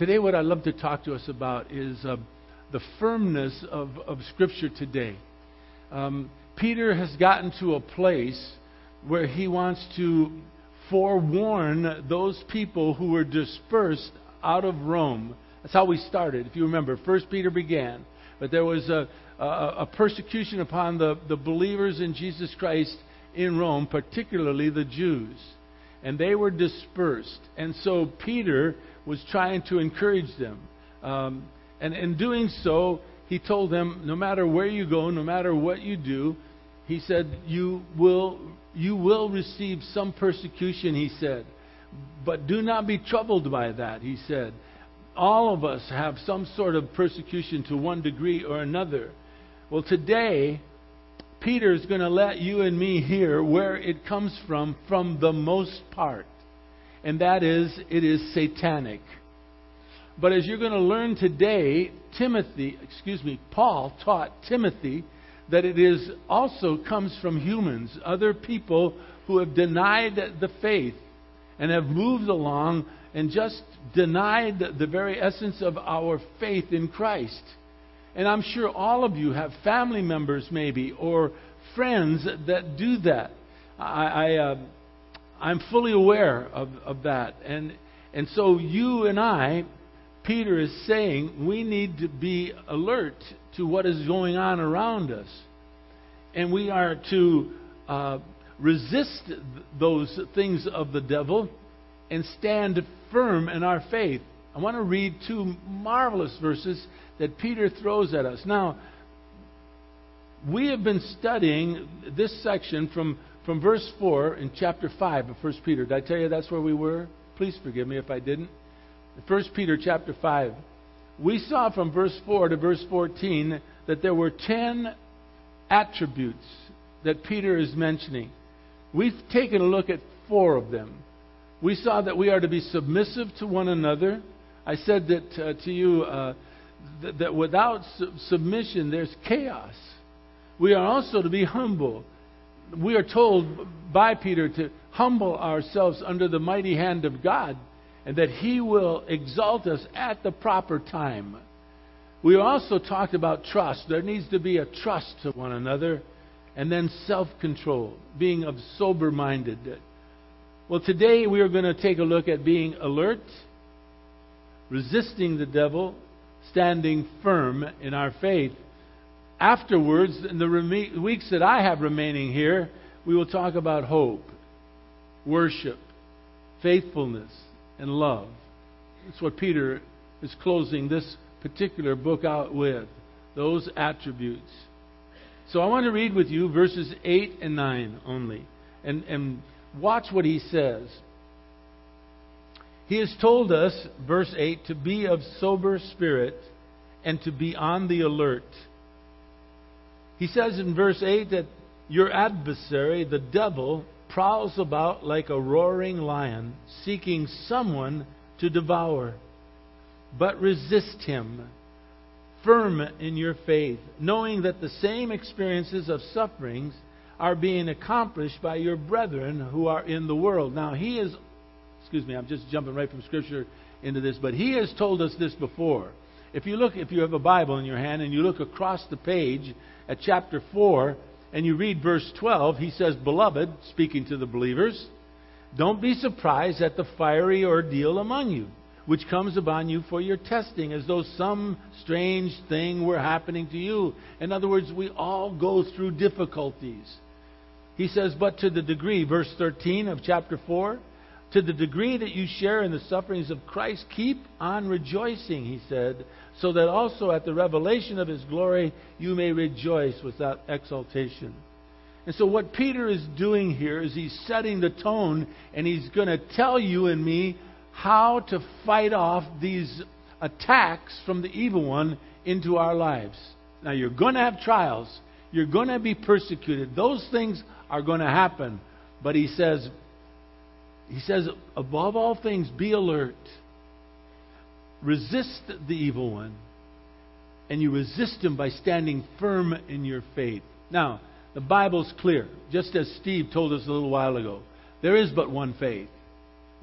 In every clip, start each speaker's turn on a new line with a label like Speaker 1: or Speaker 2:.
Speaker 1: Today, what I'd love to talk to us about is uh, the firmness of, of Scripture today. Um, Peter has gotten to a place where he wants to forewarn those people who were dispersed out of Rome. That's how we started. If you remember, First Peter began, but there was a, a, a persecution upon the, the believers in Jesus Christ in Rome, particularly the Jews. And they were dispersed. And so Peter was trying to encourage them. Um, and in doing so, he told them, no matter where you go, no matter what you do, he said, you will, you will receive some persecution, he said. But do not be troubled by that, he said. All of us have some sort of persecution to one degree or another. Well, today, Peter is going to let you and me hear where it comes from, from the most part. And that is, it is satanic. But as you're going to learn today, Timothy, excuse me, Paul taught Timothy that it is also comes from humans, other people who have denied the faith and have moved along and just denied the very essence of our faith in Christ. And I'm sure all of you have family members, maybe, or friends that do that. I, I, uh, I'm fully aware of, of that. And, and so you and I, Peter is saying, we need to be alert to what is going on around us. And we are to uh, resist those things of the devil and stand firm in our faith. I want to read two marvelous verses that Peter throws at us. Now, we have been studying this section from, from verse 4 in chapter 5 of 1 Peter. Did I tell you that's where we were? Please forgive me if I didn't. 1 Peter chapter 5. We saw from verse 4 to verse 14 that there were 10 attributes that Peter is mentioning. We've taken a look at four of them. We saw that we are to be submissive to one another. I said that uh, to you uh, th- that without su- submission, there's chaos. We are also to be humble. We are told by Peter to humble ourselves under the mighty hand of God and that He will exalt us at the proper time. We also talked about trust. There needs to be a trust to one another and then self control, being of sober minded. Well, today we are going to take a look at being alert, resisting the devil, standing firm in our faith. Afterwards, in the weeks that I have remaining here, we will talk about hope, worship, faithfulness, and love. That's what Peter is closing this particular book out with those attributes. So I want to read with you verses 8 and 9 only. And, and Watch what he says. He has told us, verse 8, to be of sober spirit and to be on the alert. He says in verse 8 that your adversary, the devil, prowls about like a roaring lion, seeking someone to devour. But resist him, firm in your faith, knowing that the same experiences of sufferings are being accomplished by your brethren who are in the world. Now, he is, excuse me, I'm just jumping right from Scripture into this, but he has told us this before. If you look, if you have a Bible in your hand and you look across the page at chapter 4 and you read verse 12, he says, Beloved, speaking to the believers, don't be surprised at the fiery ordeal among you, which comes upon you for your testing, as though some strange thing were happening to you. In other words, we all go through difficulties. He says, But to the degree, verse 13 of chapter 4, to the degree that you share in the sufferings of Christ, keep on rejoicing, he said, so that also at the revelation of his glory you may rejoice without exaltation. And so, what Peter is doing here is he's setting the tone and he's going to tell you and me how to fight off these attacks from the evil one into our lives. Now, you're going to have trials, you're going to be persecuted. Those things are going to happen. But he says, he says, above all things, be alert. Resist the evil one. And you resist him by standing firm in your faith. Now, the Bible's clear, just as Steve told us a little while ago. There is but one faith.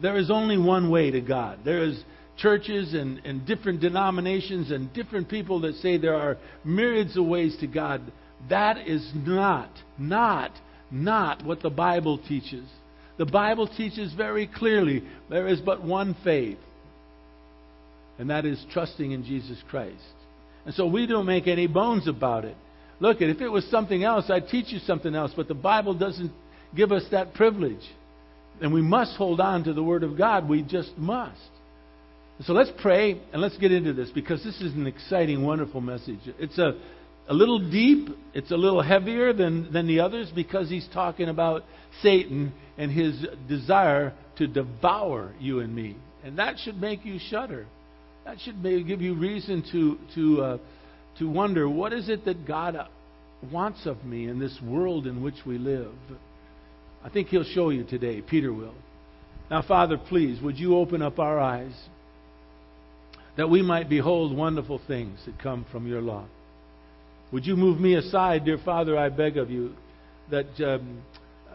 Speaker 1: There is only one way to God. There is churches and, and different denominations and different people that say there are myriads of ways to God. That is not, not, not what the Bible teaches. The Bible teaches very clearly there is but one faith, and that is trusting in Jesus Christ. And so we don't make any bones about it. Look, if it was something else, I'd teach you something else, but the Bible doesn't give us that privilege. And we must hold on to the Word of God. We just must. So let's pray and let's get into this because this is an exciting, wonderful message. It's a, a little deep, it's a little heavier than, than the others because he's talking about Satan and his desire to devour you and me. And that should make you shudder. That should give you reason to, to, uh, to wonder what is it that God wants of me in this world in which we live. I think he'll show you today. Peter will. Now, Father, please, would you open up our eyes that we might behold wonderful things that come from your law? Would you move me aside, dear Father, I beg of you, that, um,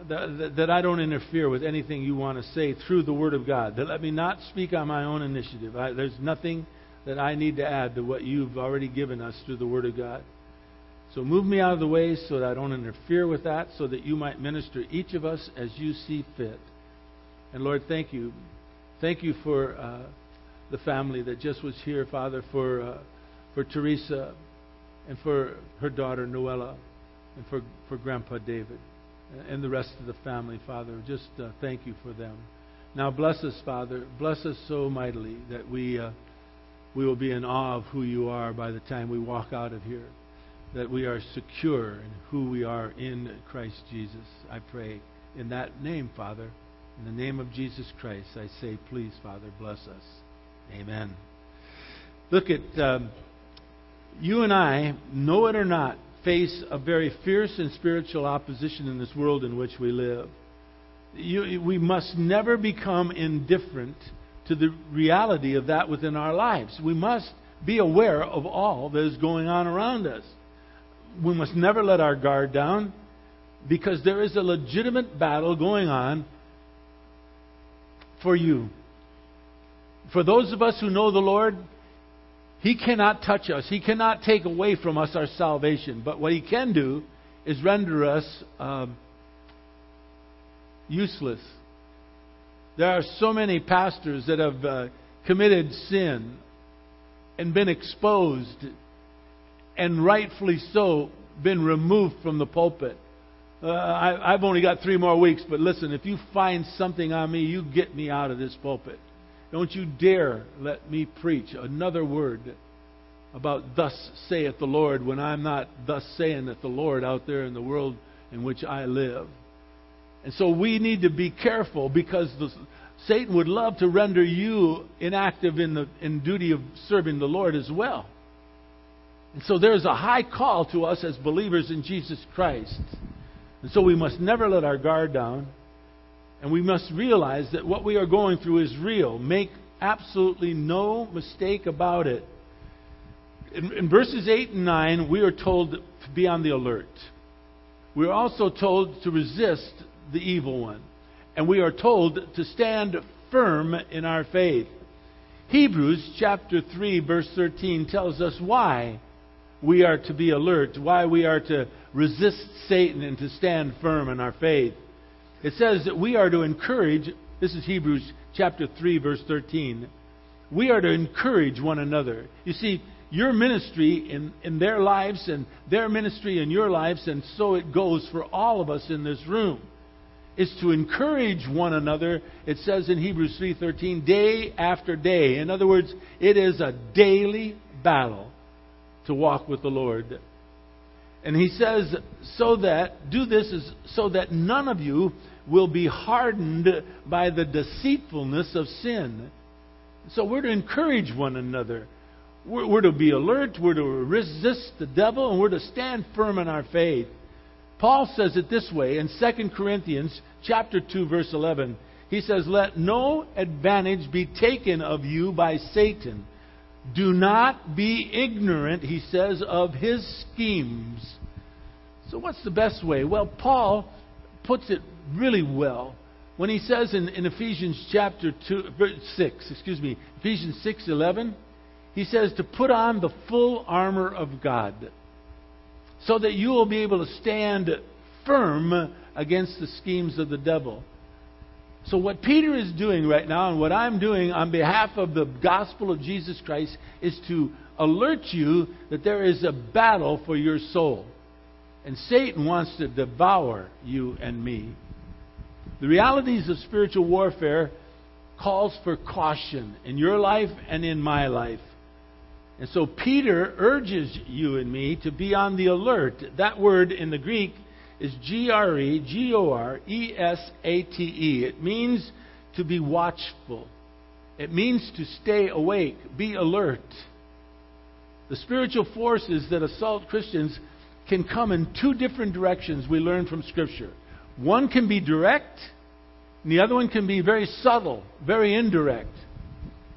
Speaker 1: that, that I don't interfere with anything you want to say through the Word of God, that let me not speak on my own initiative. I, there's nothing that I need to add to what you've already given us through the Word of God. So move me out of the way so that I don't interfere with that, so that you might minister each of us as you see fit. And Lord, thank you. Thank you for uh, the family that just was here, Father, for, uh, for Teresa and for her daughter Noella and for, for Grandpa David and the rest of the family, Father. Just uh, thank you for them. Now bless us, Father. Bless us so mightily that we, uh, we will be in awe of who you are by the time we walk out of here that we are secure in who we are in Christ Jesus. I pray in that name, Father. In the name of Jesus Christ, I say, please, Father, bless us. Amen. Look at um, you and I, know it or not, face a very fierce and spiritual opposition in this world in which we live. You, we must never become indifferent to the reality of that within our lives. We must be aware of all that is going on around us we must never let our guard down because there is a legitimate battle going on for you. For those of us who know the Lord, He cannot touch us. He cannot take away from us our salvation. But what He can do is render us um, useless. There are so many pastors that have uh, committed sin and been exposed and rightfully so, been removed from the pulpit. Uh, I, I've only got three more weeks, but listen, if you find something on me, you get me out of this pulpit. Don't you dare let me preach another word about thus saith the Lord when I'm not thus saying that the Lord out there in the world in which I live. And so we need to be careful because the, Satan would love to render you inactive in the in duty of serving the Lord as well. And so there's a high call to us as believers in Jesus Christ. And so we must never let our guard down. And we must realize that what we are going through is real. Make absolutely no mistake about it. In, in verses 8 and 9, we are told to be on the alert. We are also told to resist the evil one. And we are told to stand firm in our faith. Hebrews chapter 3 verse 13 tells us why we are to be alert, why we are to resist Satan and to stand firm in our faith. It says that we are to encourage, this is Hebrews chapter 3, verse 13. We are to encourage one another. You see, your ministry in, in their lives and their ministry in your lives, and so it goes for all of us in this room, is to encourage one another. It says in Hebrews 3:13, day after day. In other words, it is a daily battle to walk with the Lord. And he says, so that, do this is so that none of you will be hardened by the deceitfulness of sin. So we're to encourage one another. We're, we're to be alert, we're to resist the devil, and we're to stand firm in our faith. Paul says it this way in 2 Corinthians chapter 2 verse 11. He says, "Let no advantage be taken of you by Satan." Do not be ignorant, he says, of his schemes. So, what's the best way? Well, Paul puts it really well. when he says in, in Ephesians chapter 2, 6, excuse me, Ephesians 6 11, he says to put on the full armor of God so that you will be able to stand firm against the schemes of the devil. So, what Peter is doing right now, and what I'm doing on behalf of the gospel of Jesus Christ, is to alert you that there is a battle for your soul. And Satan wants to devour you and me. The realities of spiritual warfare calls for caution in your life and in my life. And so Peter urges you and me to be on the alert. That word in the Greek is G R E G O R E S A T E. It means to be watchful. It means to stay awake, be alert. The spiritual forces that assault Christians can come in two different directions we learn from Scripture. One can be direct, and the other one can be very subtle, very indirect.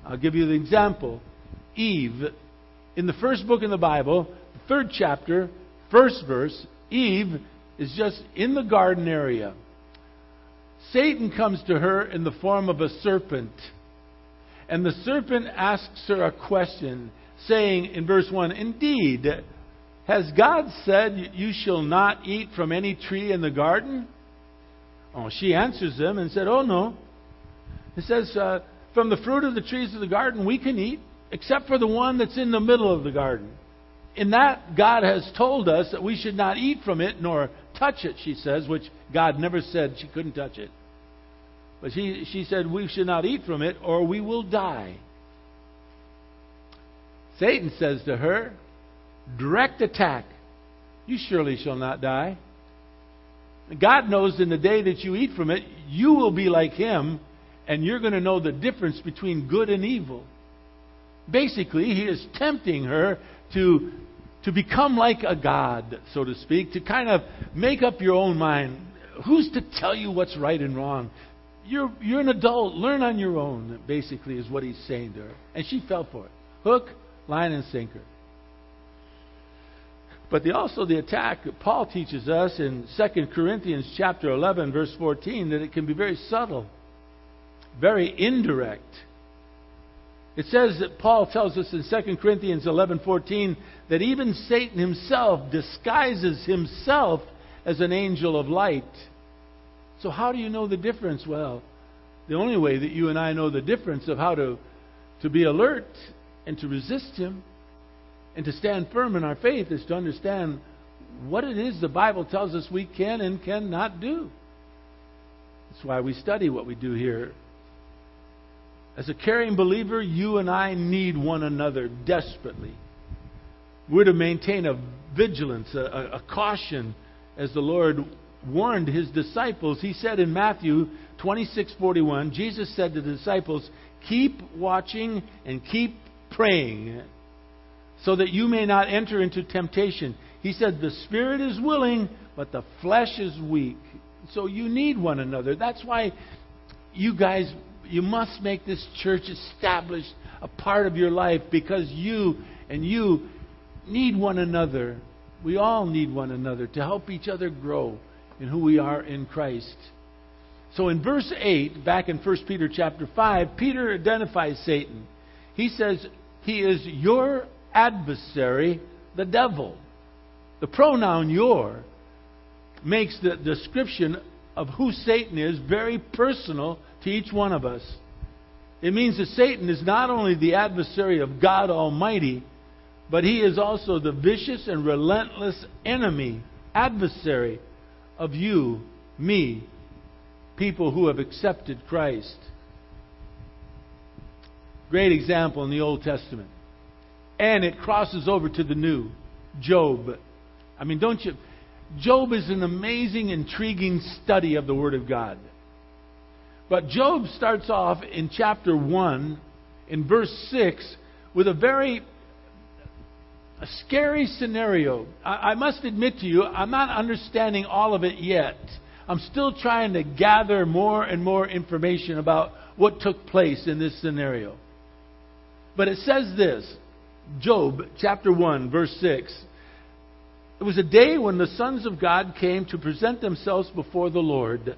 Speaker 1: I'll give you the example. Eve, in the first book in the Bible, the third chapter, first verse, Eve is just in the garden area. Satan comes to her in the form of a serpent. And the serpent asks her a question, saying in verse 1 Indeed, has God said, You shall not eat from any tree in the garden? Oh, she answers them and said, Oh, no. It says, uh, From the fruit of the trees of the garden we can eat, except for the one that's in the middle of the garden. In that, God has told us that we should not eat from it nor touch it, she says, which God never said she couldn't touch it. But she, she said, We should not eat from it or we will die. Satan says to her, direct attack. You surely shall not die. God knows in the day that you eat from it, you will be like Him, and you're going to know the difference between good and evil. Basically, He is tempting her to, to become like a God, so to speak, to kind of make up your own mind. Who's to tell you what's right and wrong? You're, you're an adult. Learn on your own, basically, is what he's saying to her. And she fell for it. Hook, line, and sinker. But the, also the attack, Paul teaches us in 2 Corinthians chapter 11, verse 14, that it can be very subtle, very indirect. It says that Paul tells us in 2 Corinthians 11:14 that even Satan himself disguises himself as an angel of light. So how do you know the difference? Well, the only way that you and I know the difference of how to to be alert and to resist him and to stand firm in our faith is to understand what it is the Bible tells us we can and cannot do. That's why we study what we do here. As a caring believer, you and I need one another desperately. We're to maintain a vigilance, a, a, caution, as the Lord warned his disciples. He said in Matthew 26:41, Jesus said to the disciples, "Keep watching and keep praying." So that you may not enter into temptation. He said, The spirit is willing, but the flesh is weak. So you need one another. That's why you guys, you must make this church established a part of your life because you and you need one another. We all need one another to help each other grow in who we are in Christ. So in verse 8, back in 1 Peter chapter 5, Peter identifies Satan. He says, He is your adversary, the devil. The pronoun your makes the description of who Satan is very personal to each one of us. It means that Satan is not only the adversary of God Almighty, but he is also the vicious and relentless enemy, adversary of you, me, people who have accepted Christ. Great example in the Old Testament and it crosses over to the new Job. I mean, don't you? Job is an amazing, intriguing study of the Word of God. But Job starts off in chapter 1, in verse 6, with a very a scary scenario. I, I must admit to you, I'm not understanding all of it yet. I'm still trying to gather more and more information about what took place in this scenario. But it says this Job chapter 1, verse 6. It was a day when the sons of God came to present themselves before the Lord.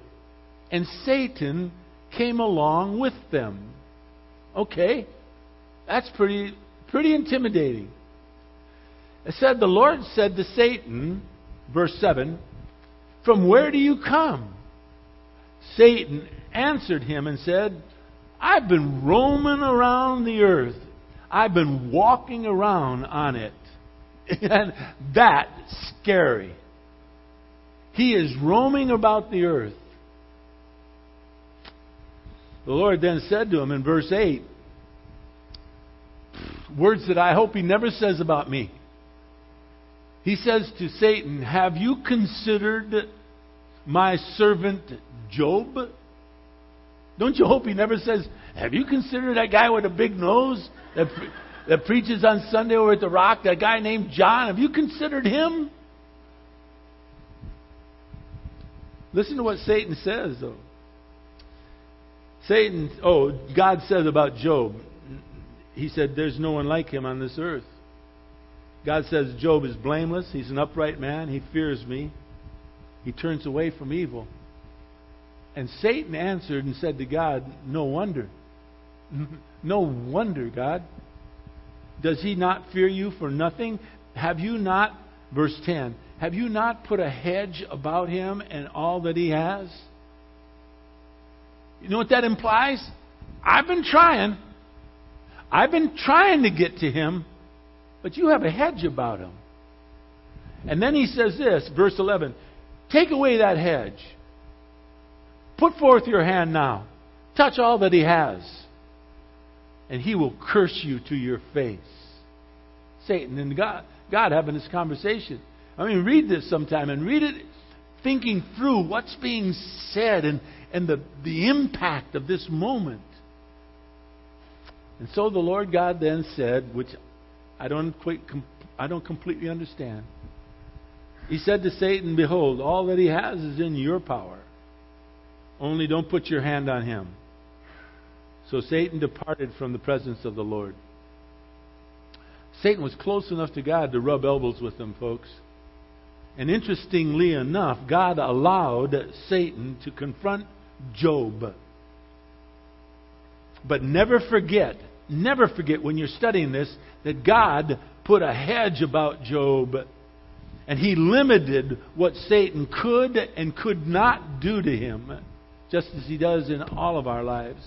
Speaker 1: and Satan came along with them. Okay, that's pretty, pretty intimidating. It said, The Lord said to Satan, verse 7, From where do you come? Satan answered him and said, I've been roaming around the earth. I've been walking around on it. And that's scary. He is roaming about the earth. The Lord then said to him in verse 8, words that I hope he never says about me. He says to Satan, Have you considered my servant Job? Don't you hope he never says, Have you considered that guy with a big nose that, that preaches on Sunday over at the Rock, that guy named John? Have you considered him? Listen to what Satan says, though. Satan, oh, God says about Job, He said, There's no one like him on this earth. God says Job is blameless. He's an upright man. He fears me. He turns away from evil. And Satan answered and said to God, No wonder. No wonder, God. Does he not fear you for nothing? Have you not, verse 10, have you not put a hedge about him and all that he has? You know what that implies? I've been trying. I've been trying to get to him, but you have a hedge about him. And then he says this, verse 11 Take away that hedge. Put forth your hand now. Touch all that he has. And he will curse you to your face. Satan and God, God having this conversation. I mean, read this sometime and read it thinking through what's being said and, and the, the impact of this moment. And so the Lord God then said, which I don't quite, I don't completely understand. He said to Satan, Behold, all that he has is in your power. Only don't put your hand on him. So Satan departed from the presence of the Lord. Satan was close enough to God to rub elbows with him, folks. And interestingly enough, God allowed Satan to confront Job. But never forget, never forget when you're studying this, that God put a hedge about Job and he limited what Satan could and could not do to him, just as he does in all of our lives.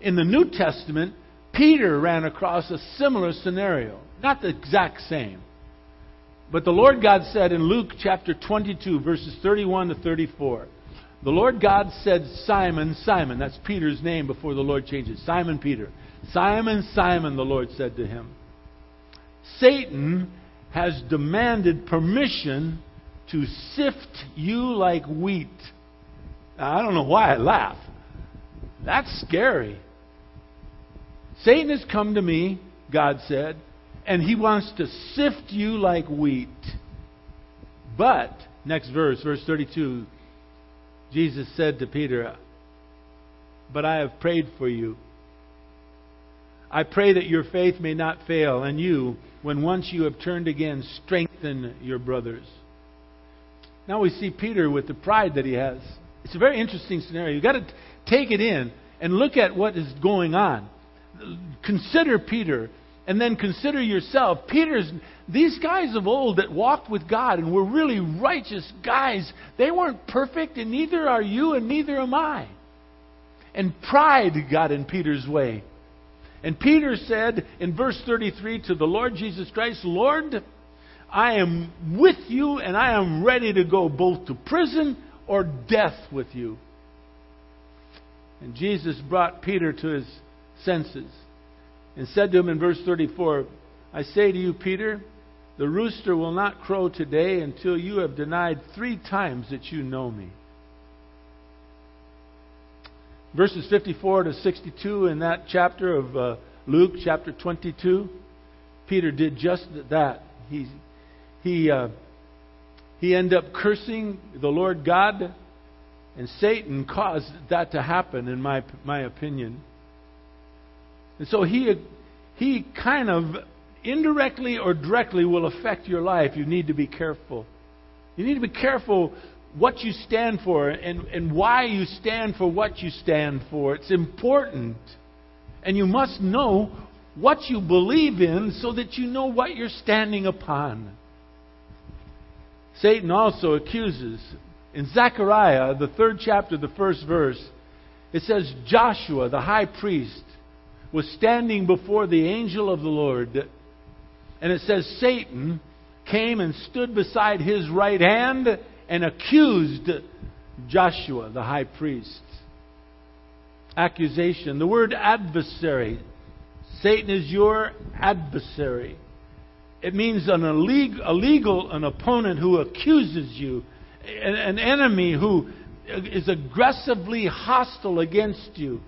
Speaker 1: In the New Testament, Peter ran across a similar scenario. Not the exact same. But the Lord God said in Luke chapter 22, verses 31 to 34, the Lord God said, Simon, Simon, that's Peter's name before the Lord changes, Simon Peter. Simon, Simon, the Lord said to him, Satan has demanded permission to sift you like wheat. I don't know why I laugh. That's scary. Satan has come to me, God said, and he wants to sift you like wheat. But, next verse, verse 32, Jesus said to Peter, But I have prayed for you. I pray that your faith may not fail, and you, when once you have turned again, strengthen your brothers. Now we see Peter with the pride that he has. It's a very interesting scenario. You've got to take it in and look at what is going on. Consider Peter, and then consider yourself. Peter's, these guys of old that walked with God and were really righteous guys, they weren't perfect, and neither are you, and neither am I. And pride got in Peter's way. And Peter said in verse 33 to the Lord Jesus Christ, Lord, I am with you and I am ready to go both to prison or death with you. And Jesus brought Peter to his senses and said to him in verse 34, I say to you, Peter, the rooster will not crow today until you have denied three times that you know me. Verses 54 to 62 in that chapter of uh, Luke, chapter 22, Peter did just that. He, he, uh, he ended up cursing the Lord God, and Satan caused that to happen, in my, my opinion. And so he, he kind of indirectly or directly will affect your life. You need to be careful. You need to be careful what you stand for and, and why you stand for what you stand for. It's important. And you must know what you believe in so that you know what you're standing upon. Satan also accuses. In Zechariah, the third chapter, the first verse, it says Joshua, the high priest, was standing before the angel of the Lord. And it says Satan came and stood beside his right hand and accused Joshua, the high priest. Accusation. The word adversary. Satan is your adversary. It means an illegal, illegal an opponent who accuses you, an, an enemy who is aggressively hostile against you.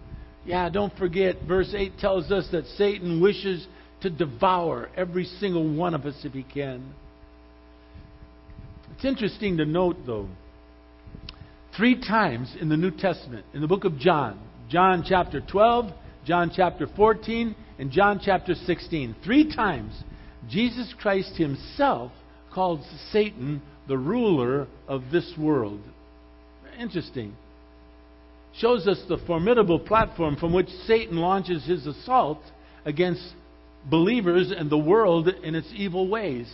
Speaker 1: Yeah, don't forget, verse 8 tells us that Satan wishes to devour every single one of us if he can. It's interesting to note, though, three times in the New Testament, in the book of John, John chapter 12, John chapter 14, and John chapter 16, three times Jesus Christ himself called Satan the ruler of this world. Interesting. Shows us the formidable platform from which Satan launches his assault against believers and the world in its evil ways.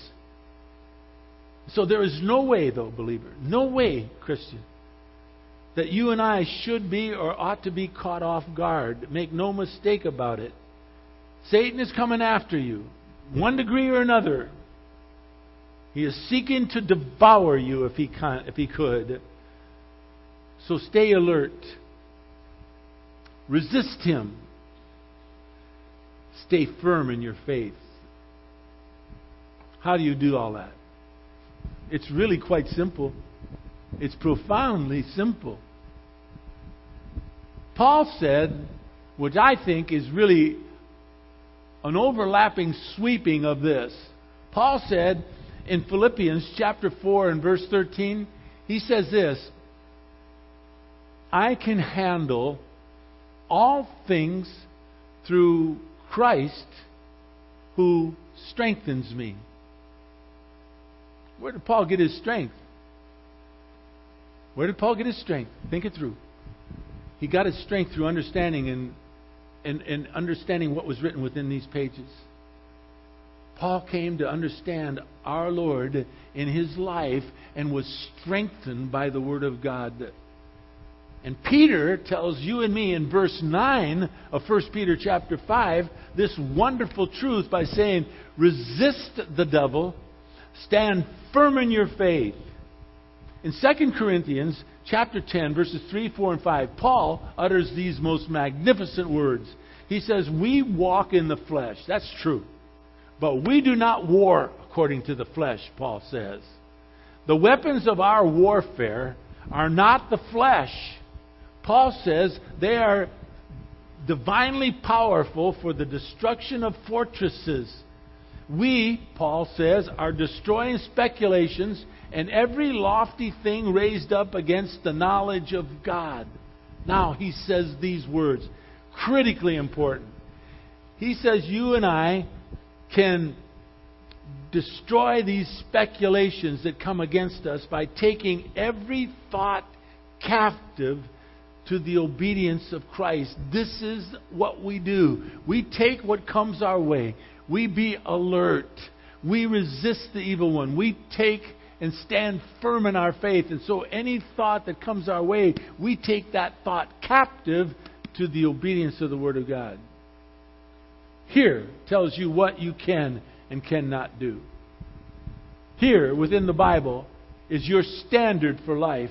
Speaker 1: So there is no way, though, believer, no way, Christian, that you and I should be or ought to be caught off guard. Make no mistake about it. Satan is coming after you one degree or another. He is seeking to devour you if he, can, if he could. So stay alert. Resist him. Stay firm in your faith. How do you do all that? It's really quite simple. It's profoundly simple. Paul said, which I think is really an overlapping sweeping of this. Paul said in Philippians chapter 4 and verse 13, he says this I can handle all things through Christ who strengthens me. Where did Paul get his strength? Where did Paul get his strength? Think it through. He got his strength through understanding and and, and understanding what was written within these pages. Paul came to understand our Lord in his life and was strengthened by the Word of God. And Peter tells you and me in verse 9 of 1 Peter chapter 5 this wonderful truth by saying, Resist the devil, stand firm in your faith. In 2 Corinthians chapter 10, verses 3, 4, and 5, Paul utters these most magnificent words. He says, We walk in the flesh. That's true. But we do not war according to the flesh, Paul says. The weapons of our warfare are not the flesh. Paul says they are divinely powerful for the destruction of fortresses. We, Paul says, are destroying speculations and every lofty thing raised up against the knowledge of God. Now he says these words, critically important. He says you and I can destroy these speculations that come against us by taking every thought captive to the obedience of Christ. This is what we do. We take what comes our way. We be alert. We resist the evil one. We take and stand firm in our faith. And so any thought that comes our way, we take that thought captive to the obedience of the Word of God. Here tells you what you can and cannot do. Here, within the Bible, is your standard for life.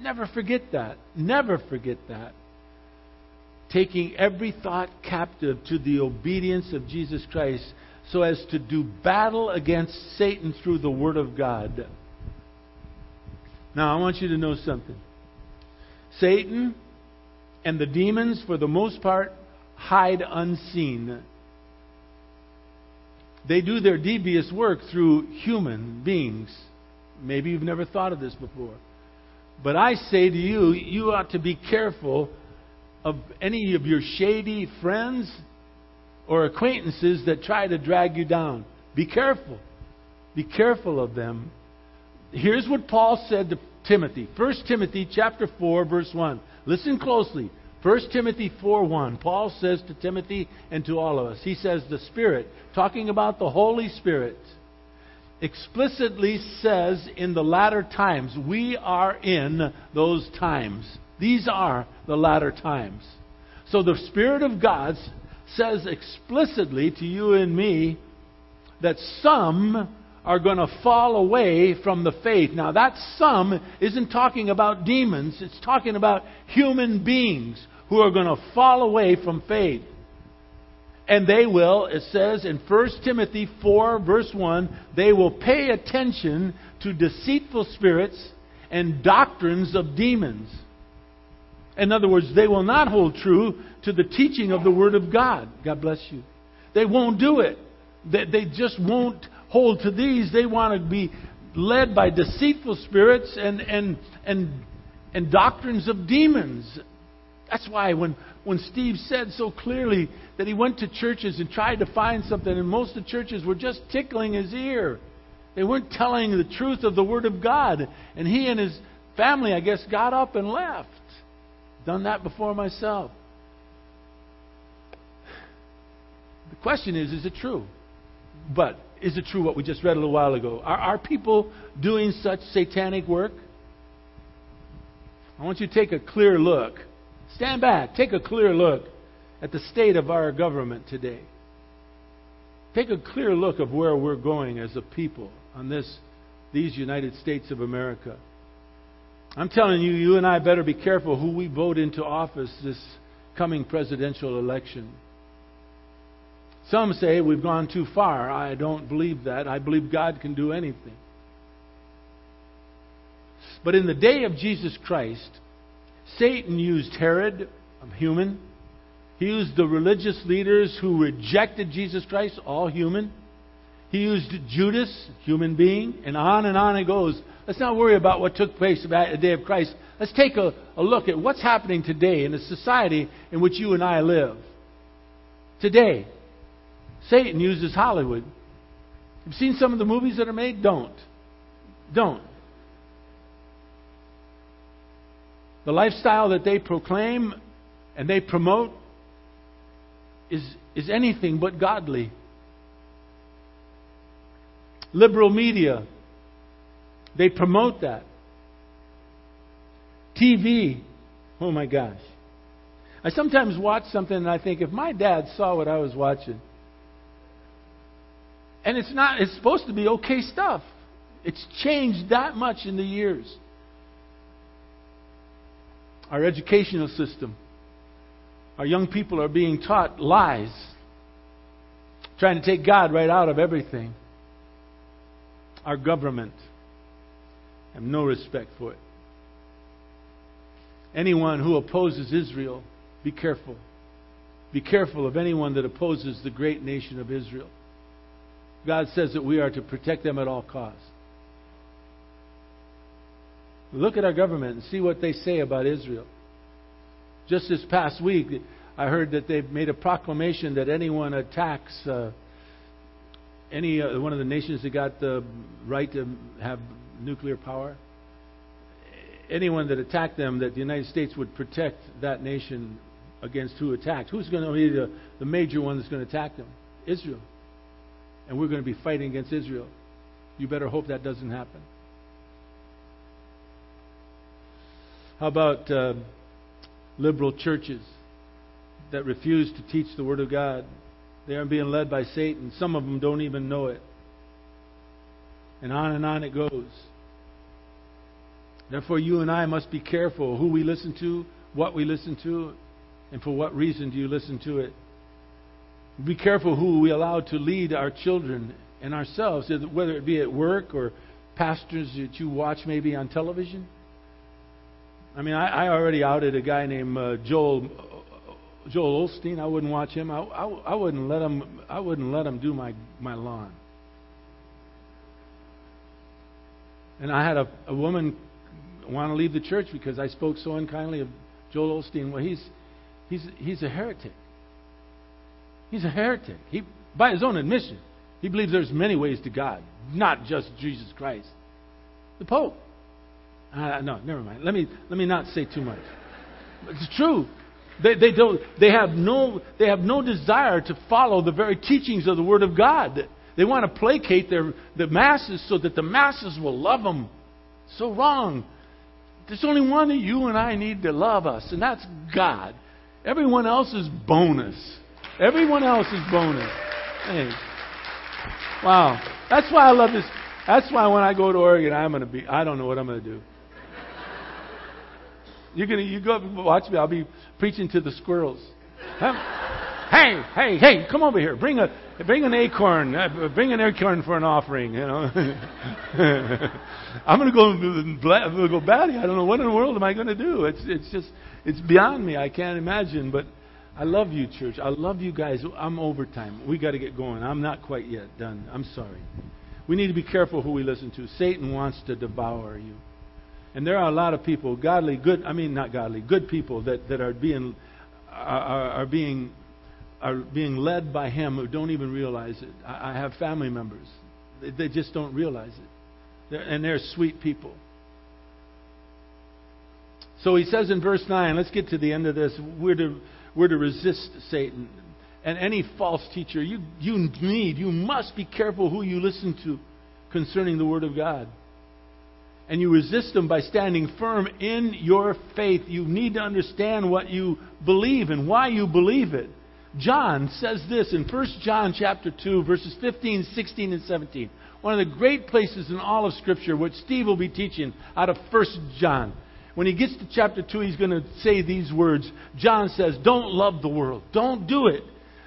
Speaker 1: Never forget that. Never forget that. Taking every thought captive to the obedience of Jesus Christ so as to do battle against Satan through the Word of God. Now, I want you to know something. Satan and the demons, for the most part, hide unseen. They do their devious work through human beings. Maybe you've never thought of this before. But I say to you, you ought to be careful of any of your shady friends or acquaintances that try to drag you down. Be careful. Be careful of them. Here's what Paul said to Timothy. 1 Timothy chapter 4 verse 1. Listen closely. 1 Timothy 4 1. Paul says to Timothy and to all of us, he says, the Spirit, talking about the Holy Spirit, explicitly says in the latter times, we are in those times. These are the latter times. So the Spirit of God says explicitly to you and me that some are going to fall away from the faith. Now, that some isn't talking about demons, it's talking about human beings who are going to fall away from faith. And they will, it says in 1 Timothy 4, verse 1, they will pay attention to deceitful spirits and doctrines of demons. In other words, they will not hold true to the teaching of the Word of God. God bless you. They won't do it. They, they just won't hold to these. They want to be led by deceitful spirits and, and, and, and doctrines of demons. That's why when, when Steve said so clearly that he went to churches and tried to find something, and most of the churches were just tickling his ear. They weren't telling the truth of the Word of God. And he and his family, I guess, got up and left. Done that before myself. The question is is it true? But is it true what we just read a little while ago? Are, are people doing such satanic work? I want you to take a clear look. Stand back. Take a clear look at the state of our government today. Take a clear look of where we're going as a people on this, these United States of America. I'm telling you, you and I better be careful who we vote into office this coming presidential election. Some say we've gone too far. I don't believe that. I believe God can do anything. But in the day of Jesus Christ, Satan used Herod, a human. He used the religious leaders who rejected Jesus Christ, all human. He used Judas, human being, and on and on it goes. Let's not worry about what took place about the day of Christ. Let's take a, a look at what's happening today in the society in which you and I live. Today, Satan uses Hollywood. You've seen some of the movies that are made? Don't. Don't. The lifestyle that they proclaim and they promote is, is anything but godly. Liberal media, they promote that. TV, oh my gosh. I sometimes watch something and I think, if my dad saw what I was watching, and it's not, it's supposed to be okay stuff. It's changed that much in the years. Our educational system, our young people are being taught lies, trying to take God right out of everything. Our government have no respect for it. Anyone who opposes Israel, be careful. Be careful of anyone that opposes the great nation of Israel. God says that we are to protect them at all costs. Look at our government and see what they say about Israel. Just this past week, I heard that they've made a proclamation that anyone attacks uh, any uh, one of the nations that got the right to have nuclear power, anyone that attacked them, that the United States would protect that nation against who attacked. Who's going to be the, the major one that's going to attack them? Israel. And we're going to be fighting against Israel. You better hope that doesn't happen. How about uh, liberal churches that refuse to teach the Word of God? They are being led by Satan. Some of them don't even know it. And on and on it goes. Therefore, you and I must be careful who we listen to, what we listen to, and for what reason do you listen to it. Be careful who we allow to lead our children and ourselves, whether it be at work or pastors that you watch maybe on television. I mean, I, I already outed a guy named uh, Joel Joel Osteen. I wouldn't watch him. I, I, I wouldn't let him. I wouldn't let him do my my lawn. And I had a, a woman want to leave the church because I spoke so unkindly of Joel Osteen. Well, he's he's he's a heretic. He's a heretic. He, by his own admission, he believes there's many ways to God, not just Jesus Christ. The Pope. Uh, no, never mind. Let me, let me not say too much. It's true. They, they, don't, they, have no, they have no desire to follow the very teachings of the Word of God. They want to placate their, the masses so that the masses will love them. So wrong. There's only one that you and I need to love us, and that's God. Everyone else is bonus. Everyone else is bonus. Hey. Wow. That's why I love this. That's why when I go to Oregon, I'm going to be, I don't know what I'm going to do. You're gonna, you go watch me. I'll be preaching to the squirrels. hey, hey, hey! Come over here. Bring a, bring an acorn. Uh, bring an acorn for an offering. You know. I'm gonna go, go batty. I don't know what in the world am I gonna do. It's, it's just, it's beyond me. I can't imagine. But I love you, church. I love you guys. I'm overtime. We got to get going. I'm not quite yet done. I'm sorry. We need to be careful who we listen to. Satan wants to devour you. And there are a lot of people, godly, good, I mean, not godly, good people that, that are being, are, are being, are being led by him who don't even realize it. I, I have family members. They, they just don't realize it. They're, and they're sweet people. So he says in verse 9, let's get to the end of this. We're to, we're to resist Satan. And any false teacher, you, you need, you must be careful who you listen to concerning the Word of God and you resist them by standing firm in your faith. You need to understand what you believe and why you believe it. John says this in 1 John chapter 2 verses 15, 16 and 17. One of the great places in all of scripture which Steve will be teaching out of 1 John. When he gets to chapter 2 he's going to say these words. John says, "Don't love the world. Don't do it."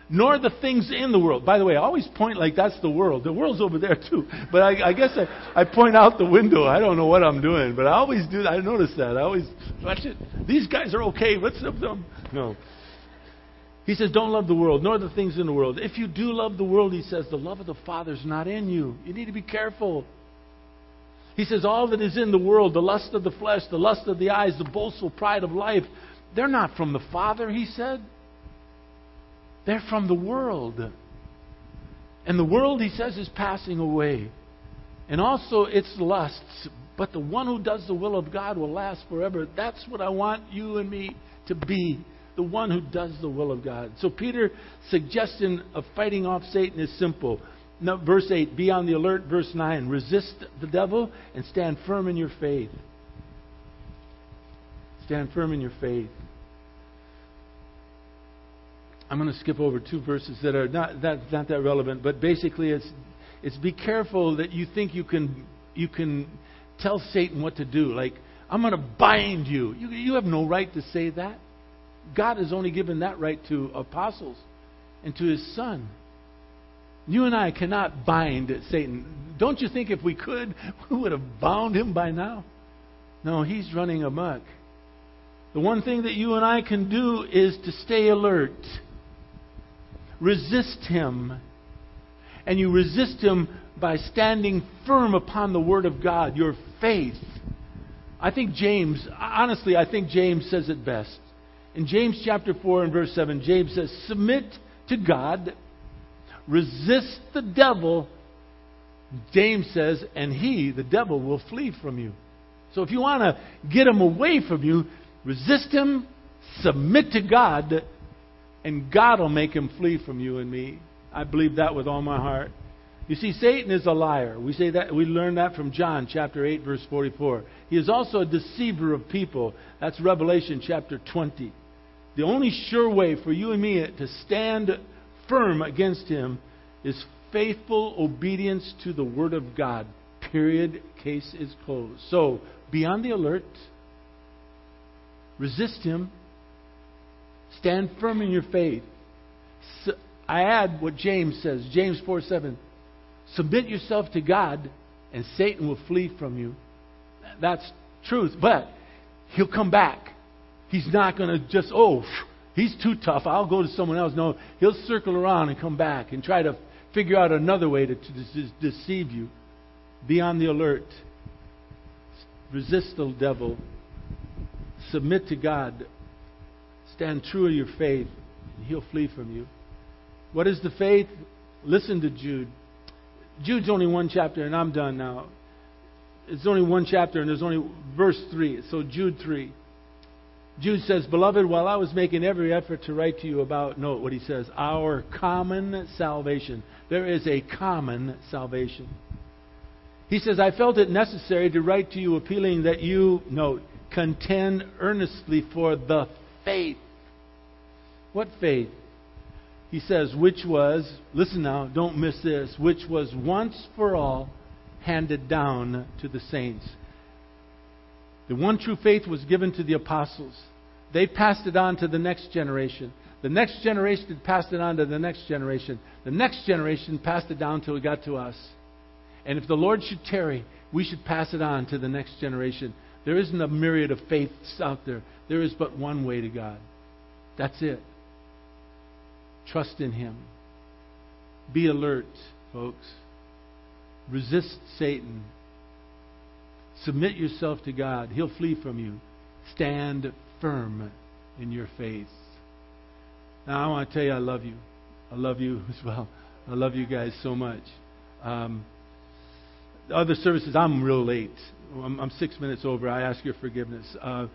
Speaker 1: Nor the things in the world. By the way, I always point like that's the world. The world's over there too. But I, I guess I, I point out the window. I don't know what I'm doing, but I always do. I notice that. I always watch it. These guys are okay. What's up with them? No. He says, "Don't love the world, nor the things in the world. If you do love the world, he says, the love of the Father's not in you. You need to be careful." He says, "All that is in the world, the lust of the flesh, the lust of the eyes, the boastful pride of life, they're not from the Father." He said. They're from the world. And the world, he says, is passing away. And also its lusts. But the one who does the will of God will last forever. That's what I want you and me to be. The one who does the will of God. So Peter's suggestion of fighting off Satan is simple. No, verse 8, be on the alert. Verse 9, resist the devil and stand firm in your faith. Stand firm in your faith. I'm going to skip over two verses that are not that not that relevant, but basically it's it's be careful that you think you can you can tell Satan what to do. Like I'm going to bind you. You you have no right to say that. God has only given that right to apostles and to His Son. You and I cannot bind Satan. Don't you think if we could, we would have bound him by now? No, he's running amok. The one thing that you and I can do is to stay alert resist him. And you resist him by standing firm upon the Word of God, your faith. I think James, honestly, I think James says it best. In James chapter 4 and verse 7, James says, Submit to God, resist the devil, James says, and he, the devil, will flee from you. So if you want to get him away from you, resist him, submit to God, and God will make him flee from you and me. I believe that with all my heart. You see, Satan is a liar. We say that we learn that from John chapter 8, verse 44. He is also a deceiver of people. That's Revelation chapter 20. The only sure way for you and me to stand firm against him is faithful obedience to the Word of God. Period. Case is closed. So be on the alert. Resist him. Stand firm in your faith. I add what James says, James 4 7. Submit yourself to God, and Satan will flee from you. That's truth. But he'll come back. He's not going to just, oh, he's too tough. I'll go to someone else. No, he'll circle around and come back and try to figure out another way to, to deceive you. Be on the alert. Resist the devil. Submit to God. Stand true to your faith, and he'll flee from you. What is the faith? Listen to Jude. Jude's only one chapter, and I'm done now. it's only one chapter and there's only verse 3. So Jude 3. Jude says, Beloved, while I was making every effort to write to you about, note what he says, our common salvation. There is a common salvation. He says, I felt it necessary to write to you appealing that you, note, contend earnestly for the faith. What faith? He says, which was, listen now, don't miss this, which was once for all handed down to the saints. The one true faith was given to the apostles. They passed it on to the next generation. The next generation passed it on to the next generation. The next generation passed it down until it got to us. And if the Lord should tarry, we should pass it on to the next generation. There isn't a myriad of faiths out there. There is but one way to God. That's it. Trust in Him. Be alert, folks. Resist Satan. Submit yourself to God. He'll flee from you. Stand firm in your faith. Now, I want to tell you, I love you. I love you as well. I love you guys so much. Um, other services, I'm real late. I'm, I'm, six minutes over. I ask your forgiveness. Uh,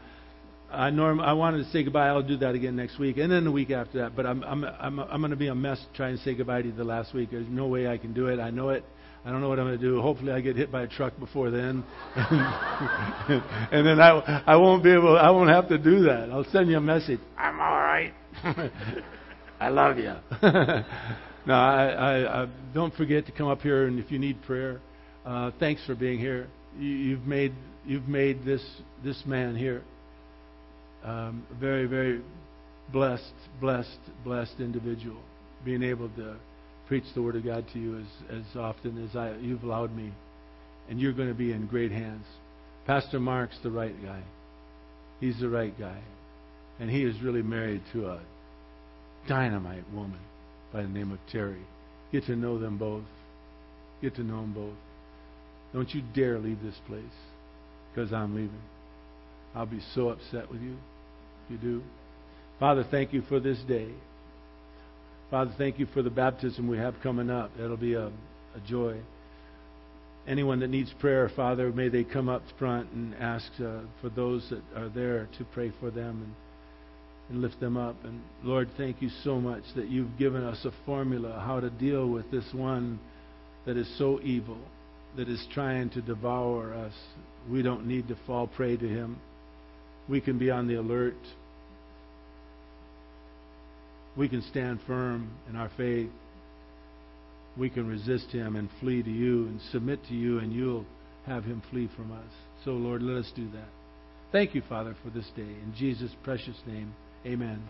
Speaker 1: I norm I wanted to say goodbye. I'll do that again next week, and then the week after that. But I'm I'm I'm, I'm going to be a mess trying to say goodbye to you the last week. There's no way I can do it. I know it. I don't know what I'm going to do. Hopefully, I get hit by a truck before then, and then I I won't be able. I won't have to do that. I'll send you a message. I'm all right. I love you. no, I, I, I don't forget to come up here, and if you need prayer, uh, thanks for being here. You, you've made you've made this this man here um, very very blessed, blessed, blessed individual, being able to preach the Word of God to you as, as often as I, you've allowed me. And you're going to be in great hands. Pastor Mark's the right guy. He's the right guy. And he is really married to a dynamite woman by the name of Terry. Get to know them both. Get to know them both. Don't you dare leave this place because I'm leaving. I'll be so upset with you if you do. Father, thank you for this day. Father, thank you for the baptism we have coming up. It'll be a, a joy. Anyone that needs prayer, Father, may they come up front and ask uh, for those that are there to pray for them and, and lift them up. And Lord, thank you so much that you've given us a formula how to deal with this one that is so evil, that is trying to devour us. We don't need to fall prey to him. We can be on the alert we can stand firm in our faith. We can resist him and flee to you and submit to you, and you'll have him flee from us. So, Lord, let us do that. Thank you, Father, for this day. In Jesus' precious name, amen.